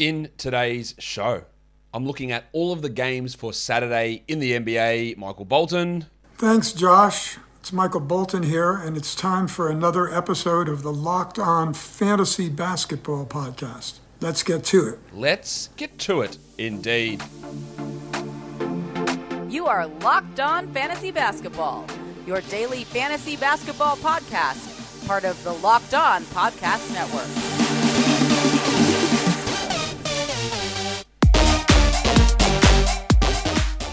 In today's show, I'm looking at all of the games for Saturday in the NBA. Michael Bolton. Thanks, Josh. It's Michael Bolton here, and it's time for another episode of the Locked On Fantasy Basketball Podcast. Let's get to it. Let's get to it, indeed. You are Locked On Fantasy Basketball, your daily fantasy basketball podcast, part of the Locked On Podcast Network.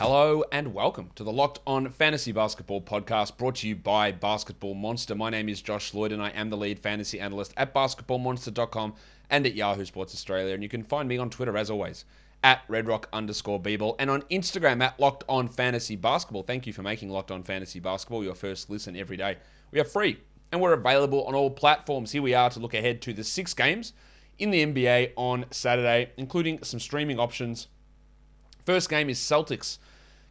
Hello and welcome to the Locked On Fantasy Basketball podcast brought to you by Basketball Monster. My name is Josh Lloyd and I am the lead fantasy analyst at basketballmonster.com and at Yahoo Sports Australia. And you can find me on Twitter as always at redrock underscore and on Instagram at Locked On Fantasy Basketball. Thank you for making Locked On Fantasy Basketball your first listen every day. We are free and we're available on all platforms. Here we are to look ahead to the six games in the NBA on Saturday, including some streaming options. First game is Celtics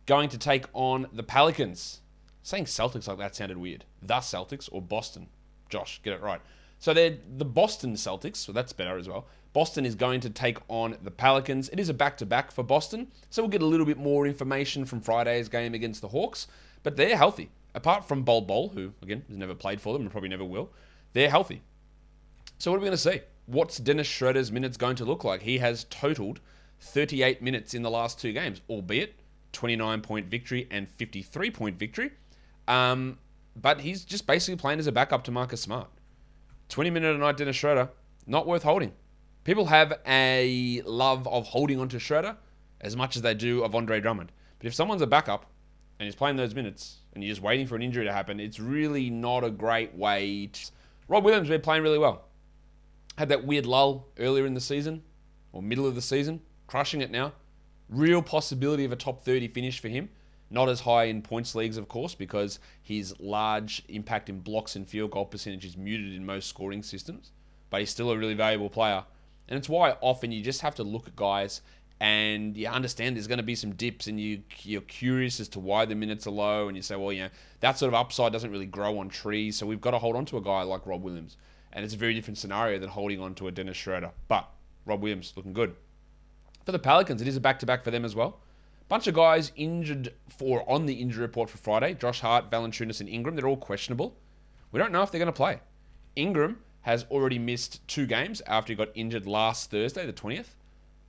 going to take on the Pelicans. Saying Celtics like that sounded weird. The Celtics or Boston? Josh, get it right. So they're the Boston Celtics, so that's better as well. Boston is going to take on the Pelicans. It is a back to back for Boston, so we'll get a little bit more information from Friday's game against the Hawks, but they're healthy. Apart from Bol Bol, who, again, has never played for them and probably never will, they're healthy. So what are we going to see? What's Dennis Schroeder's minutes going to look like? He has totaled 38 minutes in the last two games, albeit 29 point victory and 53 point victory. Um, but he's just basically playing as a backup to Marcus Smart. 20 minute a night Dennis Schroeder, not worth holding. People have a love of holding onto Schroeder as much as they do of Andre Drummond. But if someone's a backup and he's playing those minutes and you're just waiting for an injury to happen, it's really not a great way to. Rob Williams been playing really well. Had that weird lull earlier in the season or middle of the season, crushing it now. Real possibility of a top 30 finish for him. Not as high in points leagues, of course, because his large impact in blocks and field goal percentage is muted in most scoring systems. But he's still a really valuable player. And it's why often you just have to look at guys and you understand there's going to be some dips and you, you're curious as to why the minutes are low and you say, well, you know, that sort of upside doesn't really grow on trees. So we've got to hold on to a guy like Rob Williams. And it's a very different scenario than holding on to a Dennis Schroeder. But Rob Williams looking good. For the Pelicans, it is a back to back for them as well. Bunch of guys injured for on the injury report for Friday. Josh Hart, Valanciunas, and Ingram. They're all questionable. We don't know if they're going to play. Ingram has already missed two games after he got injured last Thursday, the 20th.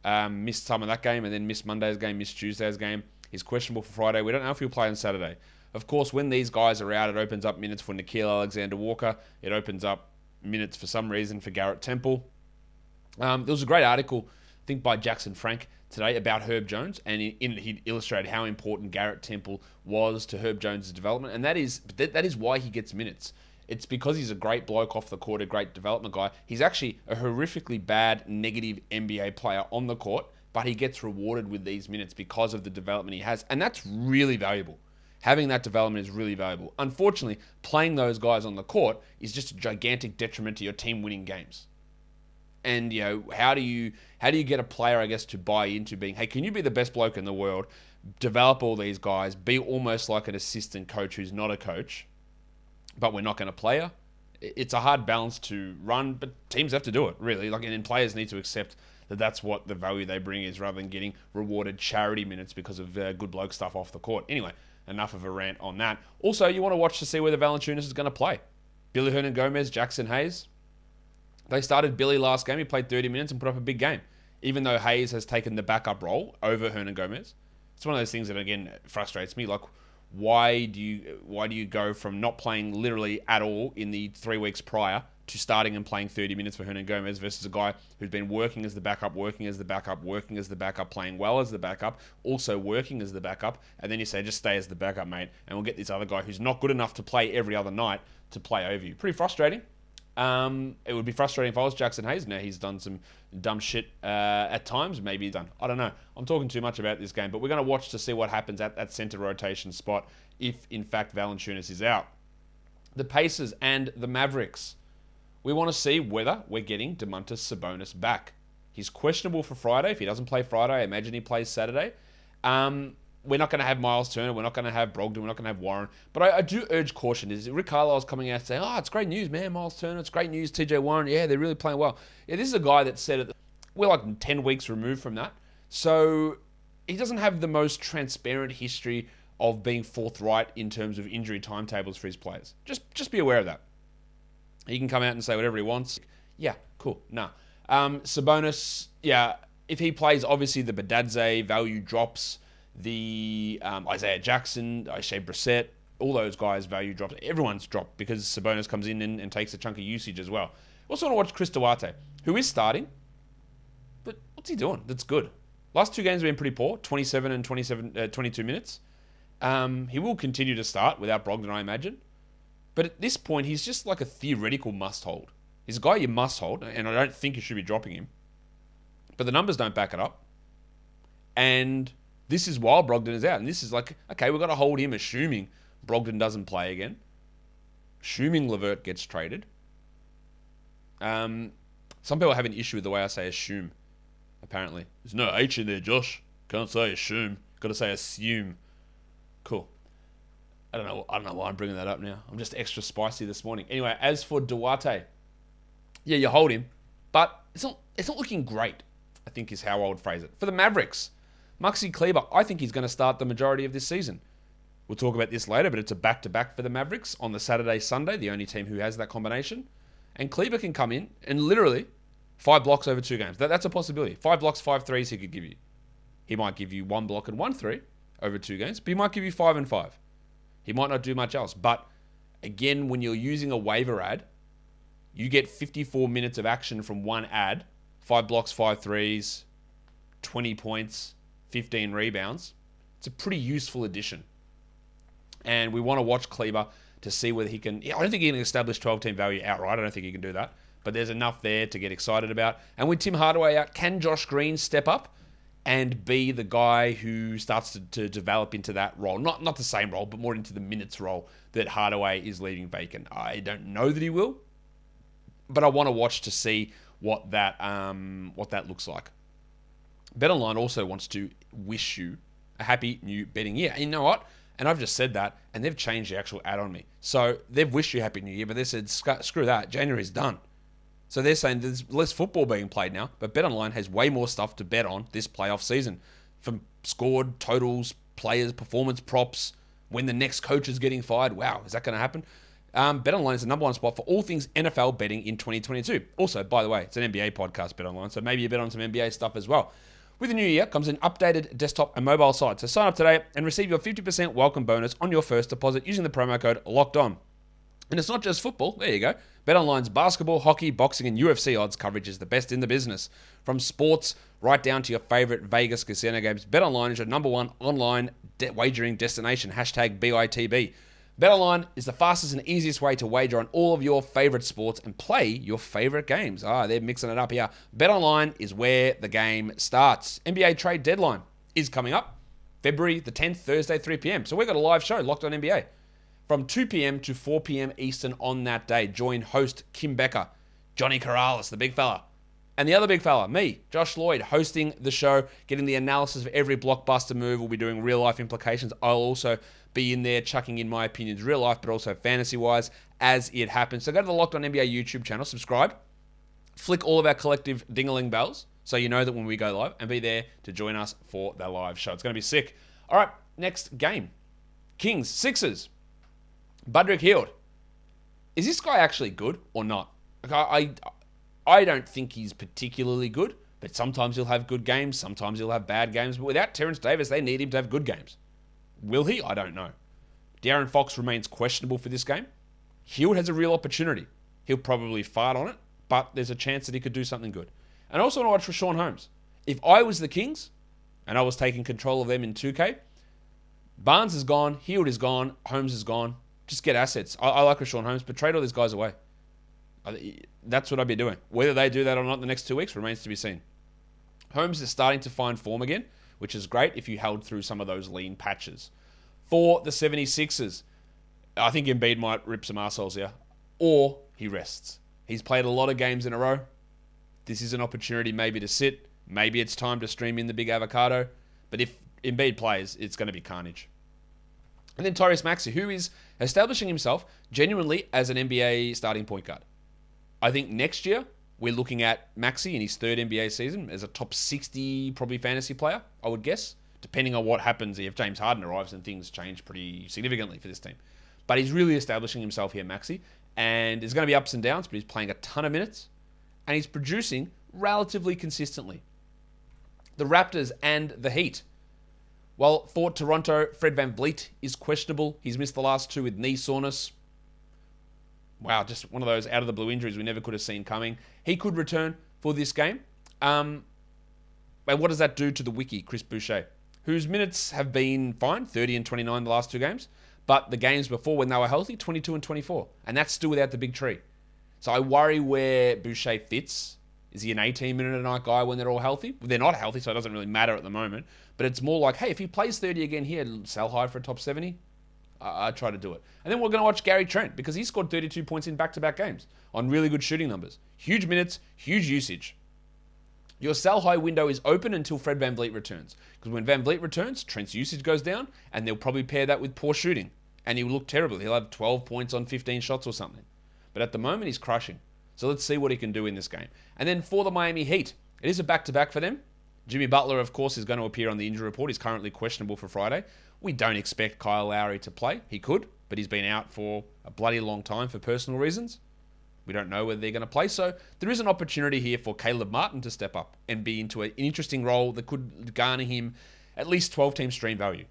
Um, missed some of that game and then missed Monday's game, missed Tuesday's game. He's questionable for Friday. We don't know if he'll play on Saturday. Of course, when these guys are out, it opens up minutes for Nickeil Alexander Walker. It opens up minutes for some reason for Garrett Temple. Um, there was a great article think by Jackson Frank today about Herb Jones, and in, in, he illustrated how important Garrett Temple was to Herb Jones' development, and that is that, that is why he gets minutes. It's because he's a great bloke off the court, a great development guy. He's actually a horrifically bad, negative NBA player on the court, but he gets rewarded with these minutes because of the development he has, and that's really valuable. Having that development is really valuable. Unfortunately, playing those guys on the court is just a gigantic detriment to your team winning games and you know how do you how do you get a player i guess to buy into being hey can you be the best bloke in the world develop all these guys be almost like an assistant coach who's not a coach but we're not going to play her it's a hard balance to run but teams have to do it really. Like and players need to accept that that's what the value they bring is rather than getting rewarded charity minutes because of uh, good bloke stuff off the court. Anyway enough of a rant on that. Also you want to watch to see where the Valanciunas is going to play. Billy Hernangomez, Jaxson Hayes, they started Billy last game. He played 30 minutes and put up a big game, even though Hayes has taken the backup role over Hernangomez. It's one of those things that again frustrates me. Like, why do you why do you go from not playing literally at all in the three weeks prior to starting and playing 30 minutes for Hernangomez versus a guy who's been working as the backup, working as the backup, working as the backup, playing well as the backup, also working as the backup, and then you say just stay as the backup, mate, and we'll get this other guy who's not good enough to play every other night to play over you. Pretty frustrating. Um, it would be frustrating if I was Jaxson Hayes. Now he's done some dumb shit uh, at times. Maybe he's done. I don't know. I'm talking too much about this game, but we're going to watch to see what happens at that center rotation spot if, in fact, Valanciunas is out. The Pacers and the Mavericks. We want to see whether we're getting Domantas Sabonis back. He's questionable for Friday. If he doesn't play Friday, I imagine he plays Saturday. Um, we're not going to have Miles Turner. We're not going to have Brogdon. We're not going to have Warren. But I, I, do urge caution. Is Rick Carlisle's coming out saying, "Oh, it's great news, man. Miles Turner. It's great news. T.J. Warren. Yeah, they're really playing well." Yeah, this is a guy that said it. we're like 10 weeks removed from that. So he doesn't have the most transparent history of being forthright in terms of injury timetables for his players. Just just be aware of that. He can come out and say whatever he wants. Yeah, cool. Nah. Um, Sabonis, yeah, if he plays, obviously the Bitadze value drops. The um, Isaiah Jackson, Isaiah Brissett, all those guys' value drops. Everyone's dropped because Sabonis comes in and, and takes a chunk of usage as well. Also want to watch Chris Duarte, who is starting, but what's he doing? That's good. Last two games have been pretty poor, 27 and 27, uh, 22 minutes. Um, he will continue to start without Brogdon, I imagine. But at this point, he's just like a theoretical must hold. He's a guy you must hold, and I don't think you should be dropping him. But the numbers don't back it up. And this is while Brogdon is out. And this is like, okay, we've got to hold him, assuming Brogdon doesn't play again. Assuming LeVert gets traded. Um, some people have an issue with the way I say assume, apparently. There's no H in there, Josh. Can't say assume. Got to say assume. Cool. I don't know. I don't know why I'm bringing that up now. I'm just extra spicy this morning. Anyway, as for Duarte, yeah, you hold him, but it's not. It's not looking great. I think is how I would phrase it. For the Mavericks, Maxi Kleber, I think he's going to start the majority of this season. We'll talk about this later, but it's a back-to-back for the Mavericks on the Saturday, Sunday, the only team who has that combination. And Kleber can come in and literally five blocks over two games. That, that's a possibility. Five blocks, five threes he could give you. He might give you one block and one three over two games, but he might give you five and five. He might not do much else. But again, when you're using a waiver add, you get 54 minutes of action from one add, five blocks, five threes, 20 points, 15 rebounds. It's a pretty useful addition. And we want to watch Kleber to see whether he can. I don't think he can establish 12 team value outright. I don't think he can do that. But there's enough there to get excited about. And with Tim Hardaway out, can Josh Green step up and be the guy who starts to, to develop into that role? Not not the same role, but more into the minutes role that Hardaway is leaving vacant. I don't know that he will, but I want to watch to see what that um, what that looks like. BetOnline also wants to wish you a happy new betting year. And you know what? And I've just said that, and they've changed the actual ad on me. So they've wished you happy new year, but they said screw that, January's done. So they're saying there's less football being played now, but BetOnline has way more stuff to bet on this playoff season, from scored totals, players, performance props, when the next coach is getting fired. Wow, is that going to happen? Um, BetOnline is the number one spot for all things NFL betting in 2022. Also, by the way, it's an NBA podcast, BetOnline, so maybe you bet on some NBA stuff as well. With the new year comes an updated desktop and mobile site. So sign up today and receive your 50% welcome bonus on your first deposit using the promo code Locked On. And it's not just football. There you go. BetOnline's basketball, hockey, boxing, and UFC odds coverage is the best in the business. From sports right down to your favorite Vegas casino games, BetOnline is your number one online de- wagering destination. Hashtag BITB. BetOnline is the fastest and easiest way to wager on all of your favorite sports and play your favorite games. Ah, they're mixing it up here. BetOnline is where the game starts. NBA trade deadline is coming up February the 10th, Thursday, 3 p.m. So we've got a live show, Locked on NBA. From 2 p.m. to 4 p.m. Eastern on that day, join host Kim Becker, Johnny Corrales, the big fella, and the other big fella, me, Josh Lloyd, hosting the show, getting the analysis of every blockbuster move. We'll be doing real life implications. I'll also be in there chucking in my opinions, real life, but also fantasy wise, as it happens. So go to the Locked On NBA YouTube channel, subscribe, flick all of our collective dingling bells so you know that when we go live, and be there to join us for that live show. It's going to be sick. All right, next game Kings, Sixers. Budrick Hield. Is this guy actually good or not? Like I, I, I don't think he's particularly good, but sometimes he'll have good games, sometimes he'll have bad games. But without Terrence Davis, they need him to have good games. Will he? I don't know. De'Aaron Fox remains questionable for this game. Hield has a real opportunity. He'll probably fart on it, but there's a chance that he could do something good. And I also want to watch for Sean Holmes. If I was the Kings and I was taking control of them in 2K, Barnes is gone, Hield is gone, Holmes is gone. Just get assets. I, I like Richaun Holmes, but trade all these guys away. That's what I'd be doing. Whether they do that or not the next two weeks remains to be seen. Holmes is starting to find form again, which is great if you held through some of those lean patches. For the 76ers, I think Embiid might rip some assholes here, or he rests. He's played a lot of games in a row. This is an opportunity maybe to sit. Maybe it's time to stream in the big avocado. But if Embiid plays, it's going to be carnage. And then Tyrese Maxey, who is establishing himself genuinely as an NBA starting point guard. I think next year we're looking at Maxey in his third NBA season as a top 60 probably fantasy player, I would guess, depending on what happens if James Harden arrives and things change pretty significantly for this team. But he's really establishing himself here, Maxey, and there's going to be ups and downs, but he's playing a ton of minutes and he's producing relatively consistently. The Raptors and the Heat. Well, for Toronto, Fred VanVleet is questionable. He's missed the last two with knee soreness. Wow, just one of those out of the blue injuries we never could have seen coming. He could return for this game. Um, and what does that do to the wiki, Chris Boucher, whose minutes have been fine, 30 and 29 the last two games, but the games before when they were healthy, 22 and 24, and that's still without the big tree. So I worry where Boucher fits. Is he an 18 minute a night guy when they're all healthy? Well, they're not healthy, so it doesn't really matter at the moment. But it's more like, hey, if he plays 30 again here, sell high for a top 70. I, I try to do it. And then we're going to watch Gary Trent because he scored 32 points in back to back games on really good shooting numbers. Huge minutes, huge usage. Your sell high window is open until Fred VanVleet returns. Because when VanVleet returns, Trent's usage goes down, and they'll probably pair that with poor shooting. And he'll look terrible. He'll have 12 points on 15 shots or something. But at the moment, he's crushing. So let's see what he can do in this game. And then for the Miami Heat, it is a back to back for them. Jimmy Butler, of course, is going to appear on the injury report. He's currently questionable for Friday. We don't expect Kyle Lowry to play. He could, but he's been out for a bloody long time for personal reasons. We don't know whether they're going to play. So there is an opportunity here for Caleb Martin to step up and be into an interesting role that could garner him at least 12 team stream value.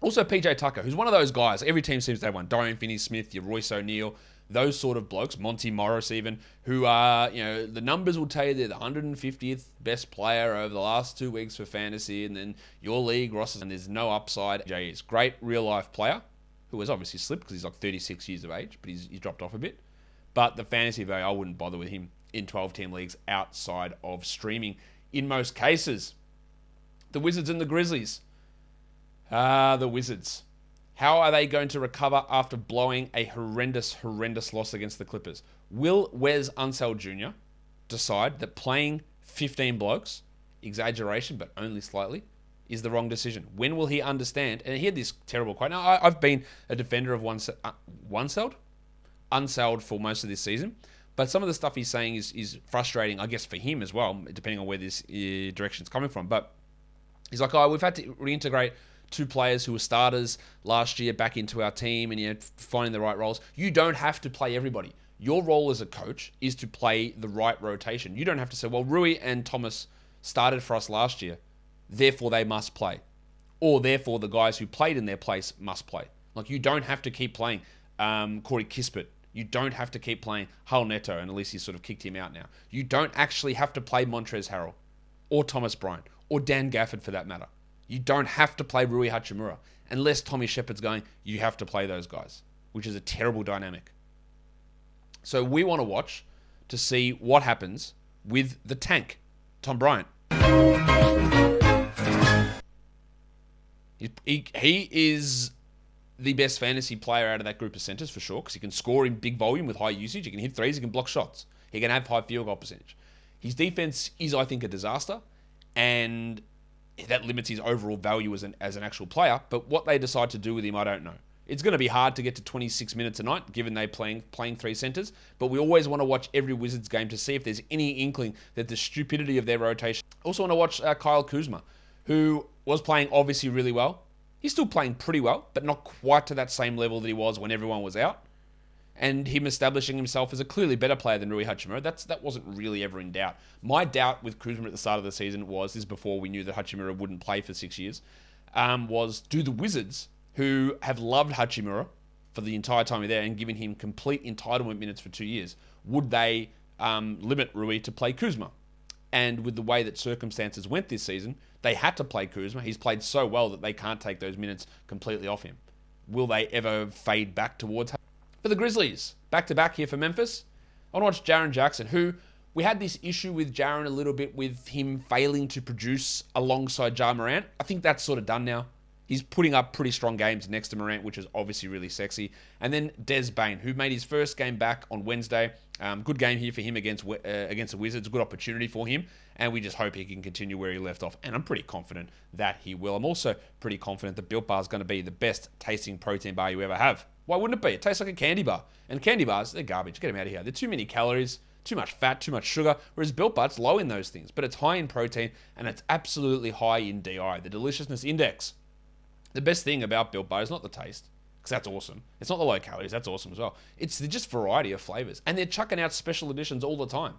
Also, PJ Tucker, who's one of those guys. Every team seems to have one. Dorian Finney Smith, your Royce O'Neale, those sort of blokes, Monty Morris even, who are, you know, the numbers will tell you they're the 150th best player over the last two weeks for fantasy, and then your league, Ross, and there's no upside. Jay is great real life player who has obviously slipped because he's like 36 years of age, but he's, he's dropped off a bit. But the fantasy value, I wouldn't bother with him in 12 team leagues outside of streaming in most cases. The Wizards and the Grizzlies. Ah, the Wizards. How are they going to recover after blowing a horrendous, horrendous loss against the Clippers? Will Wes Unseld Jr. decide that playing 15 blokes, exaggeration, but only slightly, is the wrong decision? When will he understand? And he had this terrible quote. Now, I, have been a defender of one, uh, Unseld, Unseld for most of this season. But some of the stuff he's saying is, is frustrating, I guess, for him as well, depending on where this uh, direction is coming from. But he's like, oh, we've had to reintegrate two players who were starters last year back into our team and you know finding the right roles. You don't have to play everybody. Your role as a coach is to play the right rotation. You don't have to say, well, Rui and Thomas started for us last year, therefore they must play. Or therefore the guys who played in their place must play. Like you don't have to keep playing um, Corey Kispert. You don't have to keep playing Raul Neto, and at least he's sort of kicked him out now. You don't actually have to play Montrezl Harrell or Thomas Bryant or Dan Gafford for that matter. You don't have to play Rui Hachimura. Unless Tommy Sheppard's going, you have to play those guys, which is a terrible dynamic. So we want to watch to see what happens with the tank, Tom Bryant. He, he, is the best fantasy player out of that group of centers for sure because he can score in big volume with high usage. He can hit threes, he can block shots, he can have high field goal percentage. His defense is, I think, a disaster, and that limits his overall value as an as an actual player. But what they decide to do with him, I don't know. It's going to be hard to get to 26 minutes a night, given they playing playing three centers. But we always want to watch every Wizards game to see if there's any inkling that the stupidity of their rotation. Also want to watch uh, Kyle Kuzma, who was playing obviously really well. He's still playing pretty well, but not quite to that same level that he was when everyone was out and him establishing himself as a clearly better player than Rui Hachimura. That's that wasn't really ever in doubt. My doubt with Kuzma at the start of the season was this is before we knew that Hachimura wouldn't play for six years. Um, was do the Wizards who have loved Hachimura for the entire time he's there and given him complete entitlement minutes for two years, would they um, limit Rui to play Kuzma? And with the way that circumstances went this season, they had to play Kuzma. He's played so well that they can't take those minutes completely off him. Will they ever fade back towards? For the Grizzlies, back to back here for Memphis. I want to watch Jaren Jackson, who we had this issue with Jaren a little bit with him failing to produce alongside Ja Morant. I think that's sort of done now. He's putting up pretty strong games next to Morant, which is obviously really sexy. And then Des Bane, who made his first game back on Wednesday. Um, good game here for him against uh, against the Wizards. Good opportunity for him, and we just hope he can continue where he left off. And I'm pretty confident that he will. I'm also pretty confident that Built Bar is going to be the best tasting protein bar you ever have. Why wouldn't it be? It tastes like a candy bar. And candy bars, they're garbage. Get them out of here. They're too many calories, too much fat, too much sugar. Whereas Built Bar, it's low in those things, but it's high in protein and it's absolutely high in DI, the deliciousness index. The best thing about Built Bar is not the taste, because that's awesome. It's not the low calories, that's awesome as well. It's just variety of flavors. And they're chucking out special editions all the time.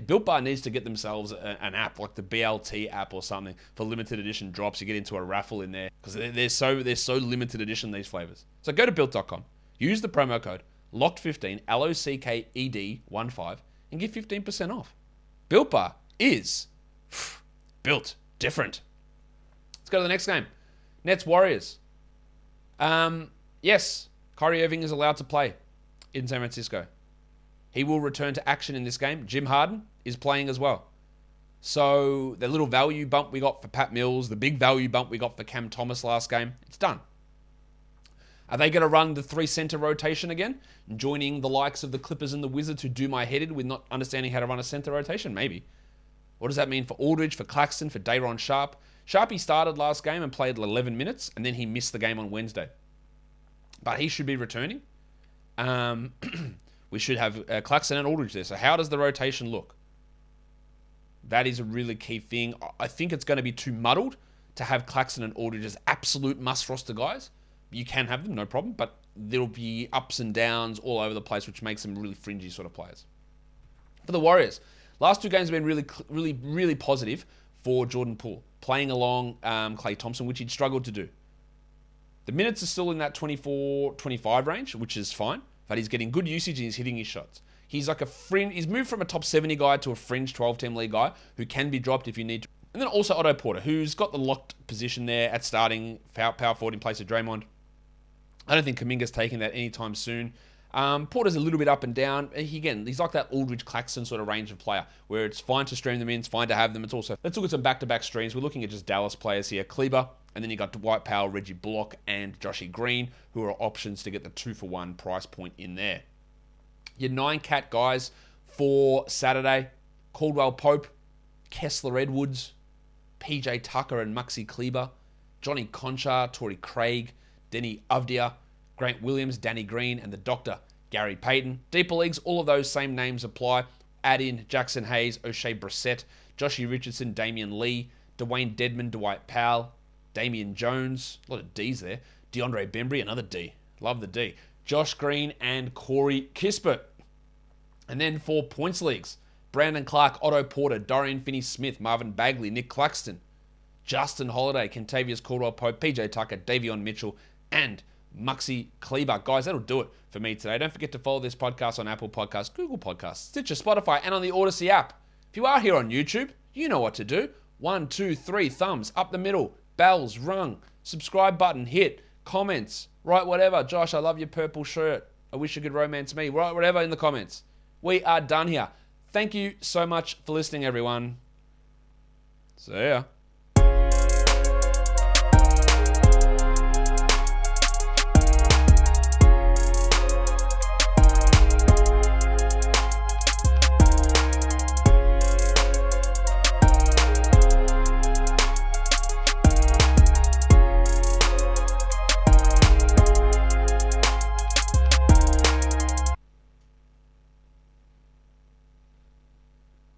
Built Bar needs to get themselves a, an app like the BLT app or something for limited edition drops. You get into a raffle in there because they're, they're so they're so limited edition these flavors. So go to built.com, use the promo code locked15 L O C K E D 1 5 and get 15% off. Built Bar is built different. Let's go to the next game. Nets Warriors. Um, yes, Kyrie Irving is allowed to play in San Francisco. He will return to action in this game. Jim Harden is playing as well. So the little value bump we got for Pat Mills, the big value bump we got for Cam Thomas last game, it's done. Are they going to run the three center rotation again, joining the likes of the Clippers and the Wizards who do my headed with not understanding how to run a center rotation? Maybe. What does that mean for Aldridge, for Claxton, for Day'Ron Sharpe? Sharpie started last game and played 11 minutes, and then he missed the game on Wednesday. But he should be returning. Um, We should have uh, Claxton and Aldridge there. So how does the rotation look? That is a really key thing. I think it's going to be too muddled to have Claxton and Aldridge as absolute must roster guys. You can have them, no problem, but there'll be ups and downs all over the place, which makes them really fringy sort of players. For the Warriors, last two games have been really, really, really positive for Jordan Poole, playing along um, Klay Thompson, which he'd struggled to do. The minutes are still in that 24 25 range, which is fine but he's getting good usage and he's hitting his shots. He's like a fringe. He's moved from a top 70 guy to a fringe 12 team league guy who can be dropped if you need to. And then also Otto Porter, who's got the locked position there at starting power forward in place of Draymond. I don't think Kuminga's taking that anytime soon. Um, Porter's a little bit up and down. He, again, he's like that Aldridge Claxton sort of range of player where it's fine to stream them in, it's fine to have them. It's also, let's look at some back to back streams. We're looking at just Dallas players here. Kleber, and then you got Dwight Powell, Reggie Bullock, and Joshy Green, who are options to get the two for one price point in there. Your nine cat guys for Saturday Caldwell Pope, Kessler Edwards, PJ Tucker, and Maxi Kleber, Johnny Konchar, Torrey Craig, Deni Avdija, Grant Williams, Danny Green, and the Doctor, Gary Payton. Deeper leagues, all of those same names apply. Add in Jaxson Hayes, Oshae Brissett, Joshy Richardson, Damion Lee, Dewayne Dedmon, Dwight Powell, Damian Jones, a lot of D's there. DeAndre Bembry, another D. Love the D. Josh Green and Corey Kispert. And then for points leagues, Brandon Clarke, Otto Porter, Dorian Finney Smith, Marvin Bagley, Nick Claxton, Justin Holiday, Kentavious Caldwell Pope, PJ Tucker, Davion Mitchell, and Maxi Kleber. Guys, that'll do it for me today. Don't forget to follow this podcast on Apple Podcasts, Google Podcasts, Stitcher, Spotify, and on the Odyssey app. If you are here on YouTube, you know what to do. One, two, three, thumbs up the middle bells rung, subscribe button hit, comments, write whatever. Josh, I love your purple shirt. I wish you could romance me. Write whatever in the comments. We are done here. Thank you so much for listening, everyone. See ya.